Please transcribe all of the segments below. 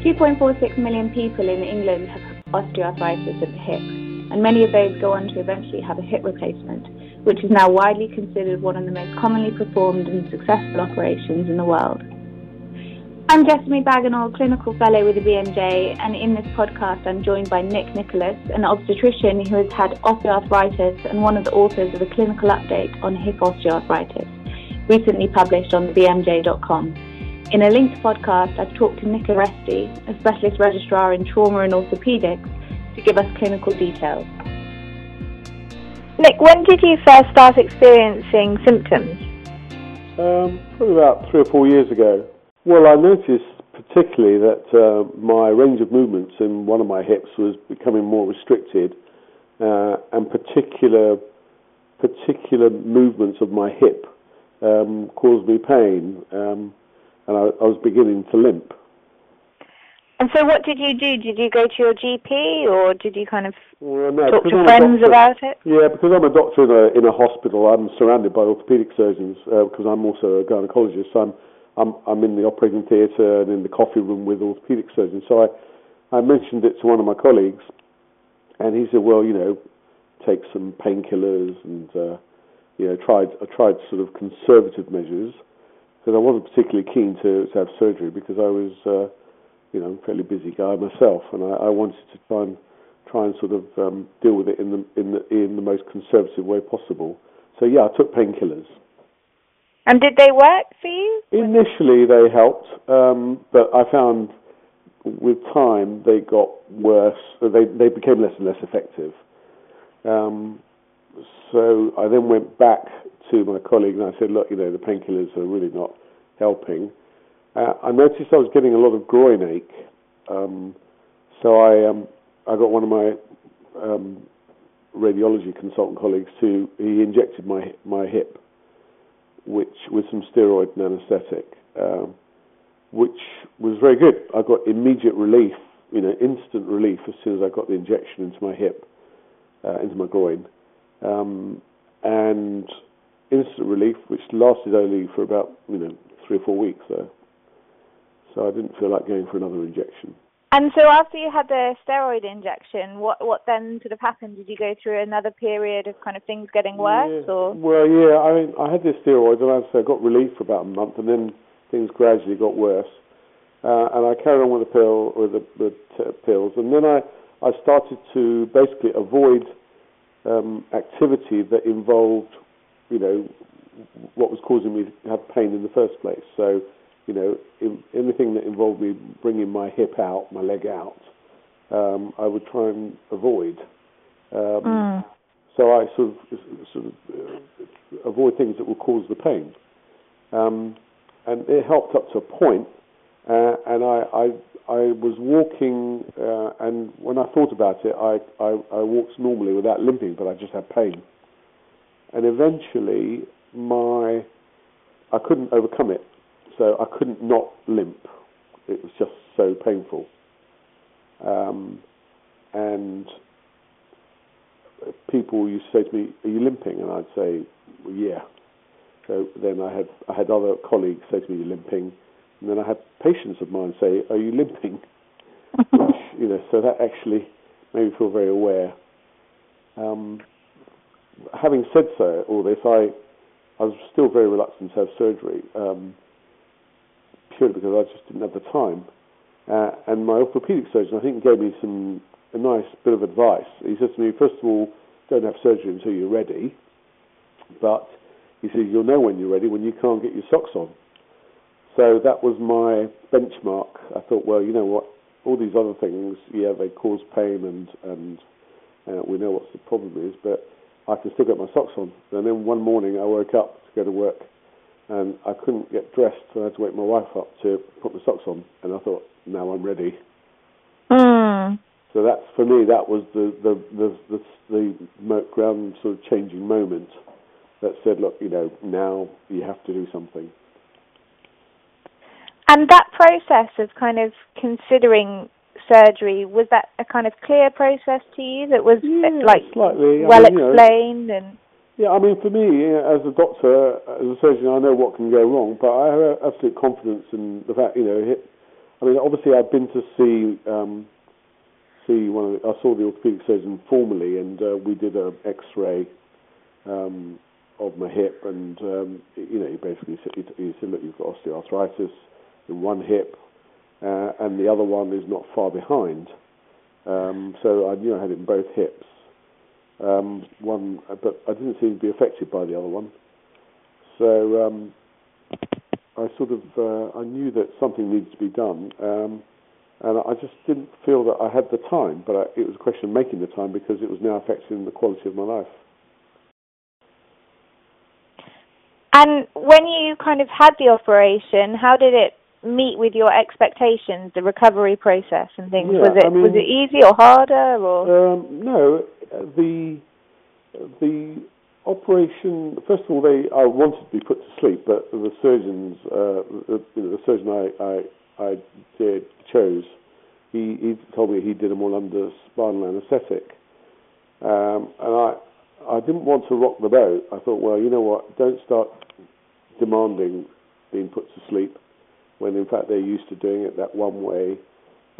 2.46 million people in England have osteoarthritis of the hip, and many of those go on to eventually have a hip replacement, which is now widely considered one of the most commonly performed and successful operations in the world. I'm Jessamy Bagenal, clinical fellow with the BMJ, and in this podcast I'm joined by Nick Nicholas, an obstetrician who has had osteoarthritis and one of the authors of a clinical update on hip osteoarthritis, recently published on BMJ.com. In a linked podcast, I've talked to Nick Aresti, a specialist registrar in trauma and orthopaedics, to give us clinical details. Nick, when did you first start experiencing symptoms? Um, probably about three or four years ago. Well, I noticed particularly that uh, my range of movements in one of my hips was becoming more restricted, uh, and particular particular movements of my hip um, caused me pain, um, and I, I was beginning to limp. And so, what did you do? Did you go to your GP, or did you kind of well, no, talk to I'm friends about it? Yeah, because I'm a doctor in a in a hospital. I'm surrounded by orthopaedic surgeons uh, because I'm also a gynecologist. So I'm I'm I'm in the operating theatre and in the coffee room with orthopaedic surgeons. So I I mentioned it to one of my colleagues, and he said, well, you know, take some painkillers and uh, you know tried I tried sort of conservative measures because I wasn't particularly keen to, to have surgery because I was. Uh, you know, a fairly busy guy myself, and I, I wanted to try and try and sort of um, deal with it in the in the in the most conservative way possible. So yeah, I took painkillers. And did they work for you? Initially, they helped, um, but I found with time they got worse. They they became less and less effective. Um, so I then went back to my colleague and I said, look, you know, the painkillers are really not helping. Uh, I noticed I was getting a lot of groin ache, um, so I um, I got one of my um, radiology consultant colleagues to he injected my my hip, which with some steroid and anaesthetic, um, which was very good. I got immediate relief, you know, instant relief as soon as I got the injection into my hip, uh, into my groin, um, and instant relief, which lasted only for about you know three or four weeks. So so I didn't feel like going for another injection. And so after you had the steroid injection, what what then sort of happened? Did you go through another period of kind of things getting worse, yeah. or? Well, yeah, I mean, I had this steroids, and I got relief for about a month, and then things gradually got worse. Uh, and I carried on with the pill, with the, the t- pills, and then I I started to basically avoid um, activity that involved, you know, what was causing me to have pain in the first place. So you know, in, anything that involved me bringing my hip out, my leg out, um, I would try and avoid. Um, mm. So I sort of, sort of uh, avoid things that will cause the pain. Um, and it helped up to a point, uh, and I, I, I was walking, uh, and when I thought about it, I, I, I walked normally without limping, but I just had pain. And eventually, my I couldn't overcome it so I couldn't not limp. It was just so painful. Um, and people used to say to me, "Are you limping?" And I'd say, well, "Yeah." So then I had I had other colleagues say to me, "You're limping," and then I had patients of mine say, "Are you limping?" Which you know, so that actually made me feel very aware. Um, having said so, all this, I I was still very reluctant to have surgery. Um, purely because I just didn't have the time. Uh, and my orthopedic surgeon, I think, gave me some a nice bit of advice. He said to me, first of all, don't have surgery until you're ready. But he said, you'll know when you're ready when you can't get your socks on. So that was my benchmark. I thought, well, you know what? All these other things, yeah, they cause pain and and uh, we know what the problem is, but I can still get my socks on. And then one morning I woke up to go to work and I couldn't get dressed, so I had to wake my wife up to put my socks on, and I thought, now I'm ready. Mm. So that's for me. That was the the the the, the ground sort of changing moment that said, look, you know, now you have to do something. And that process of kind of considering surgery was that a kind of clear process to you that was yeah, like slightly. well I mean, explained know, and yeah, I mean, for me, as a doctor, as a surgeon, I know what can go wrong, but I have absolute confidence in the fact, you know, I mean, obviously, I've been to see um, see one. Of the, I saw the orthopedic surgeon formally, and uh, we did an X-ray um, of my hip, and um, you know, he basically said, he said, "Look, you've got osteoarthritis in one hip, uh, and the other one is not far behind." Um, so I knew I had it in both hips. Um, one, but I didn't seem to be affected by the other one. So um, I sort of uh, I knew that something needed to be done, um, and I just didn't feel that I had the time. But I, it was a question of making the time because it was now affecting the quality of my life. And when you kind of had the operation, how did it meet with your expectations, the recovery process and things? Yeah, was it I mean, was it easy or harder or? Um, no, the the operation. First of all, they I wanted to be put to sleep, but the surgeons, uh, the, you know, the surgeon I I, I did chose, he he told me he did them all under spinal anaesthetic, um, and I I didn't want to rock the boat. I thought, well, you know what? Don't start demanding being put to sleep when in fact they're used to doing it that one way,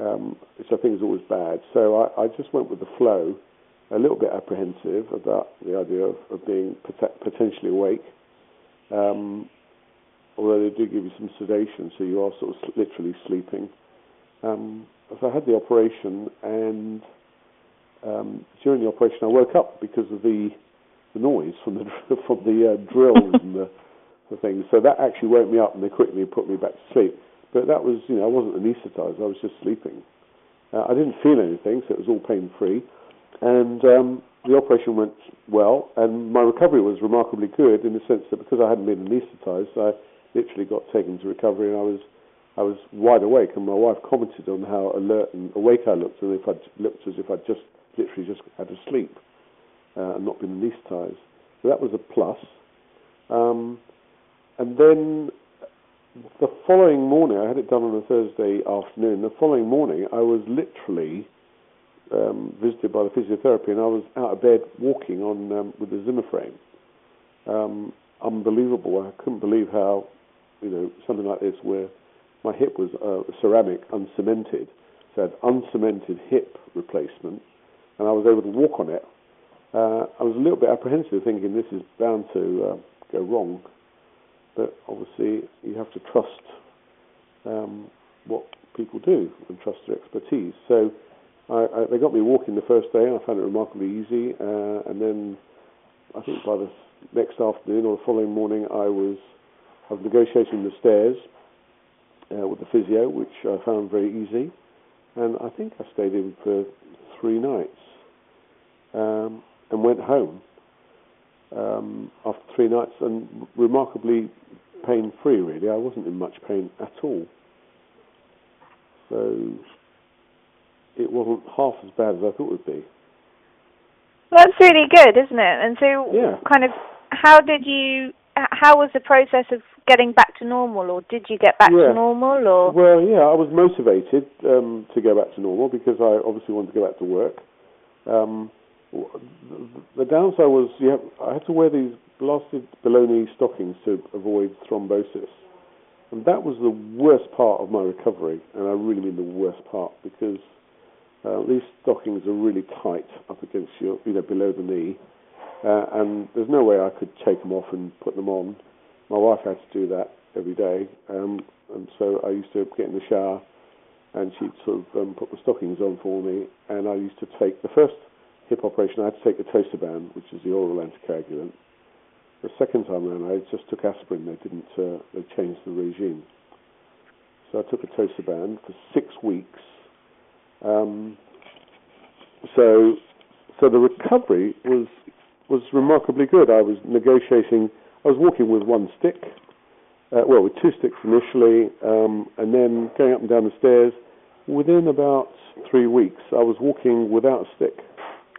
um, which I think is always bad. So I, I just went with the flow a little bit apprehensive about the idea of, of being pot- potentially awake. Um, although they do give you some sedation, so you are sort of literally sleeping. Um, so I had the operation, and um, during the operation, I woke up because of the the noise from the from the uh, drills and the, the things. So that actually woke me up, and they quickly put me back to sleep. But that was, you know, I wasn't anaesthetized; I was just sleeping. Uh, I didn't feel anything, so it was all pain free. And um, the operation went well, and my recovery was remarkably good in the sense that because I hadn't been anaesthetised, I literally got taken to recovery, and I was I was wide awake. And my wife commented on how alert and awake I looked, and if I looked as if I'd just literally just had a sleep uh, and not been anaesthetised. So that was a plus. Um, and then the following morning, I had it done on a Thursday afternoon. The following morning, I was literally um, visited by the physiotherapy, and I was out of bed walking on um, with the Zimmer frame. Um, unbelievable! I couldn't believe how, you know, something like this where my hip was uh, ceramic, uncemented, so I had uncemented hip replacement, and I was able to walk on it. Uh, I was a little bit apprehensive, thinking this is bound to uh, go wrong, but obviously you have to trust um, what people do and trust their expertise. So I, I, they got me walking the first day, and I found it remarkably easy. Uh, and then I think by the next afternoon or the following morning, I was I was negotiating the stairs uh, with the physio, which I found very easy. And I think I stayed in for three nights um, and went home um, after three nights, and remarkably pain free. Really, I wasn't in much pain at all. So it wasn't half as bad as I thought it would be. That's really good, isn't it? And so, yeah. kind of, how did you? How was the process of getting back to normal, or did you get back yeah. to normal, or? Well, yeah, I was motivated um, to go back to normal because I obviously wanted to go back to work. Um, the downside was you have, I had to wear these blasted below knee stockings to avoid thrombosis. And that was the worst part of my recovery, and I really mean the worst part because uh, these stockings are really tight up against your, you know, below the knee, uh, and there's no way I could take them off and put them on. My wife had to do that every day, um, and so I used to get in the shower, and she'd sort of um, put the stockings on for me, and I used to take the first hip operation. I had to take Tocibam, which is the oral anticoagulant. The second time around, I just took aspirin. They didn't. Uh, they changed the regime. So I took a Tocibam for six weeks um, so, so the recovery was was remarkably good. I was negotiating. I was walking with one stick, uh, well, with two sticks initially, um, and then going up and down the stairs. Within about three weeks, I was walking without a stick.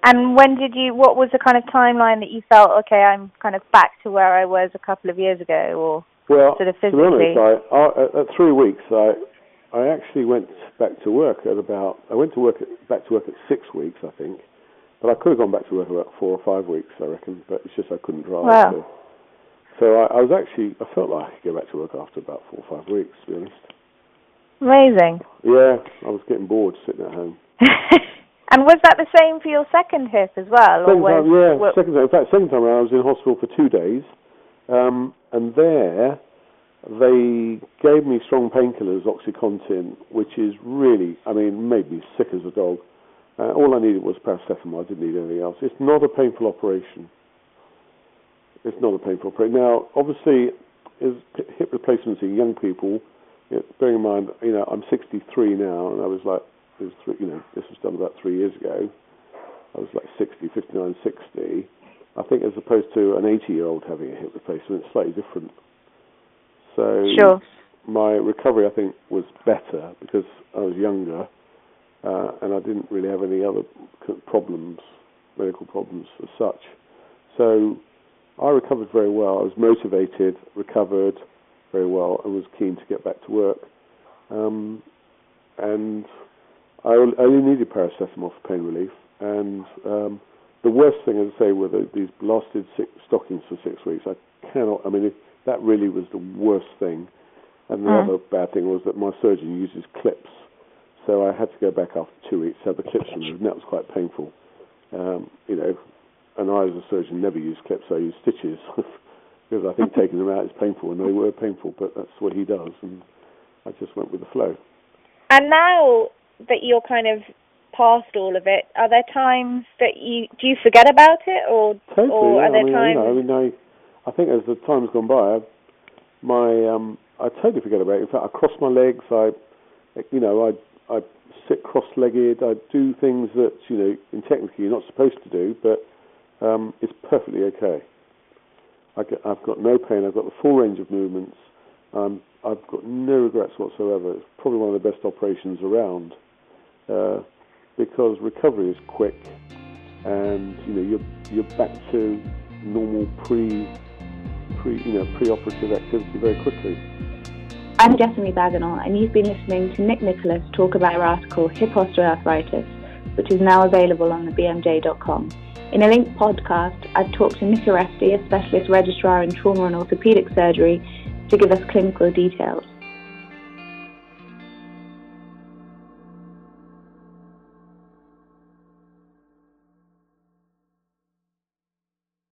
And when did you? What was the kind of timeline that you felt? Okay, I'm kind of back to where I was a couple of years ago, or well, sort of physically. to be honest, I, I, at three weeks, I I actually went back to work at about. I went to work at, back to work at six weeks, I think, but I could have gone back to work about four or five weeks, I reckon. But it's just I couldn't drive. Wow. So, so I, I was actually. I felt like I could go back to work after about four or five weeks, to be honest. Amazing. Yeah, I was getting bored sitting at home. and was that the same for your second hip as well? Second was, time, yeah. Second time. In fact, second time around, I was in hospital for two days, um, and there they gave me strong painkillers, OxyContin, which is really, I mean, made me sick as a dog. Uh, all I needed was paracetamol. I didn't need anything else. It's not a painful operation. It's not a painful operation. Now, obviously, is hip replacements in young people. You know, bearing in mind, you know, I'm 63 now, and I was like, was three, you know, this was done about three years ago. I was like 60, 59, 60. I think as opposed to an 80 year old having a hip replacement, it's slightly different. So sure. my recovery, I think, was better because I was younger uh, and I didn't really have any other problems, medical problems as such. So I recovered very well. I was motivated, recovered very well, and was keen to get back to work. Um, and I only needed paracetamol for pain relief. And um, the worst thing, as I say, were the, these blasted six stockings for six weeks. I cannot. I mean, it, that really was the worst thing. And the mm. other bad thing was that my surgeon uses clips, so I had to go back after two weeks to have the clips removed, and that was quite painful. Um, you know, and I, as a surgeon, never use clips. I use stitches because I think taking them out is painful, and they were painful. But that's what he does, and I just went with the flow. And now that you're kind of past all of it, are there times that you do you forget about it, or totally, or are there I mean, times? You know, I mean, I, I think as the time's gone by, I, my um, I totally forget about it. In fact, I cross my legs. I, you know, I I sit cross-legged. I do things that you know, in technically you're not supposed to do, but um, it's perfectly okay. I have got no pain. I've got the full range of movements. Um, I've got no regrets whatsoever. It's probably one of the best operations around uh, because recovery is quick, and you know you're you're back to normal pre pre you know pre-operative activity very quickly. I'm Jessamy Bagenal, and you've been listening to Nick Nicholas talk about our article Hip Osteoarthritis, which is now available on the BMJ.com. In a linked podcast, I've talked to Nick Aresti, a specialist registrar in trauma and orthopaedic surgery, to give us clinical details.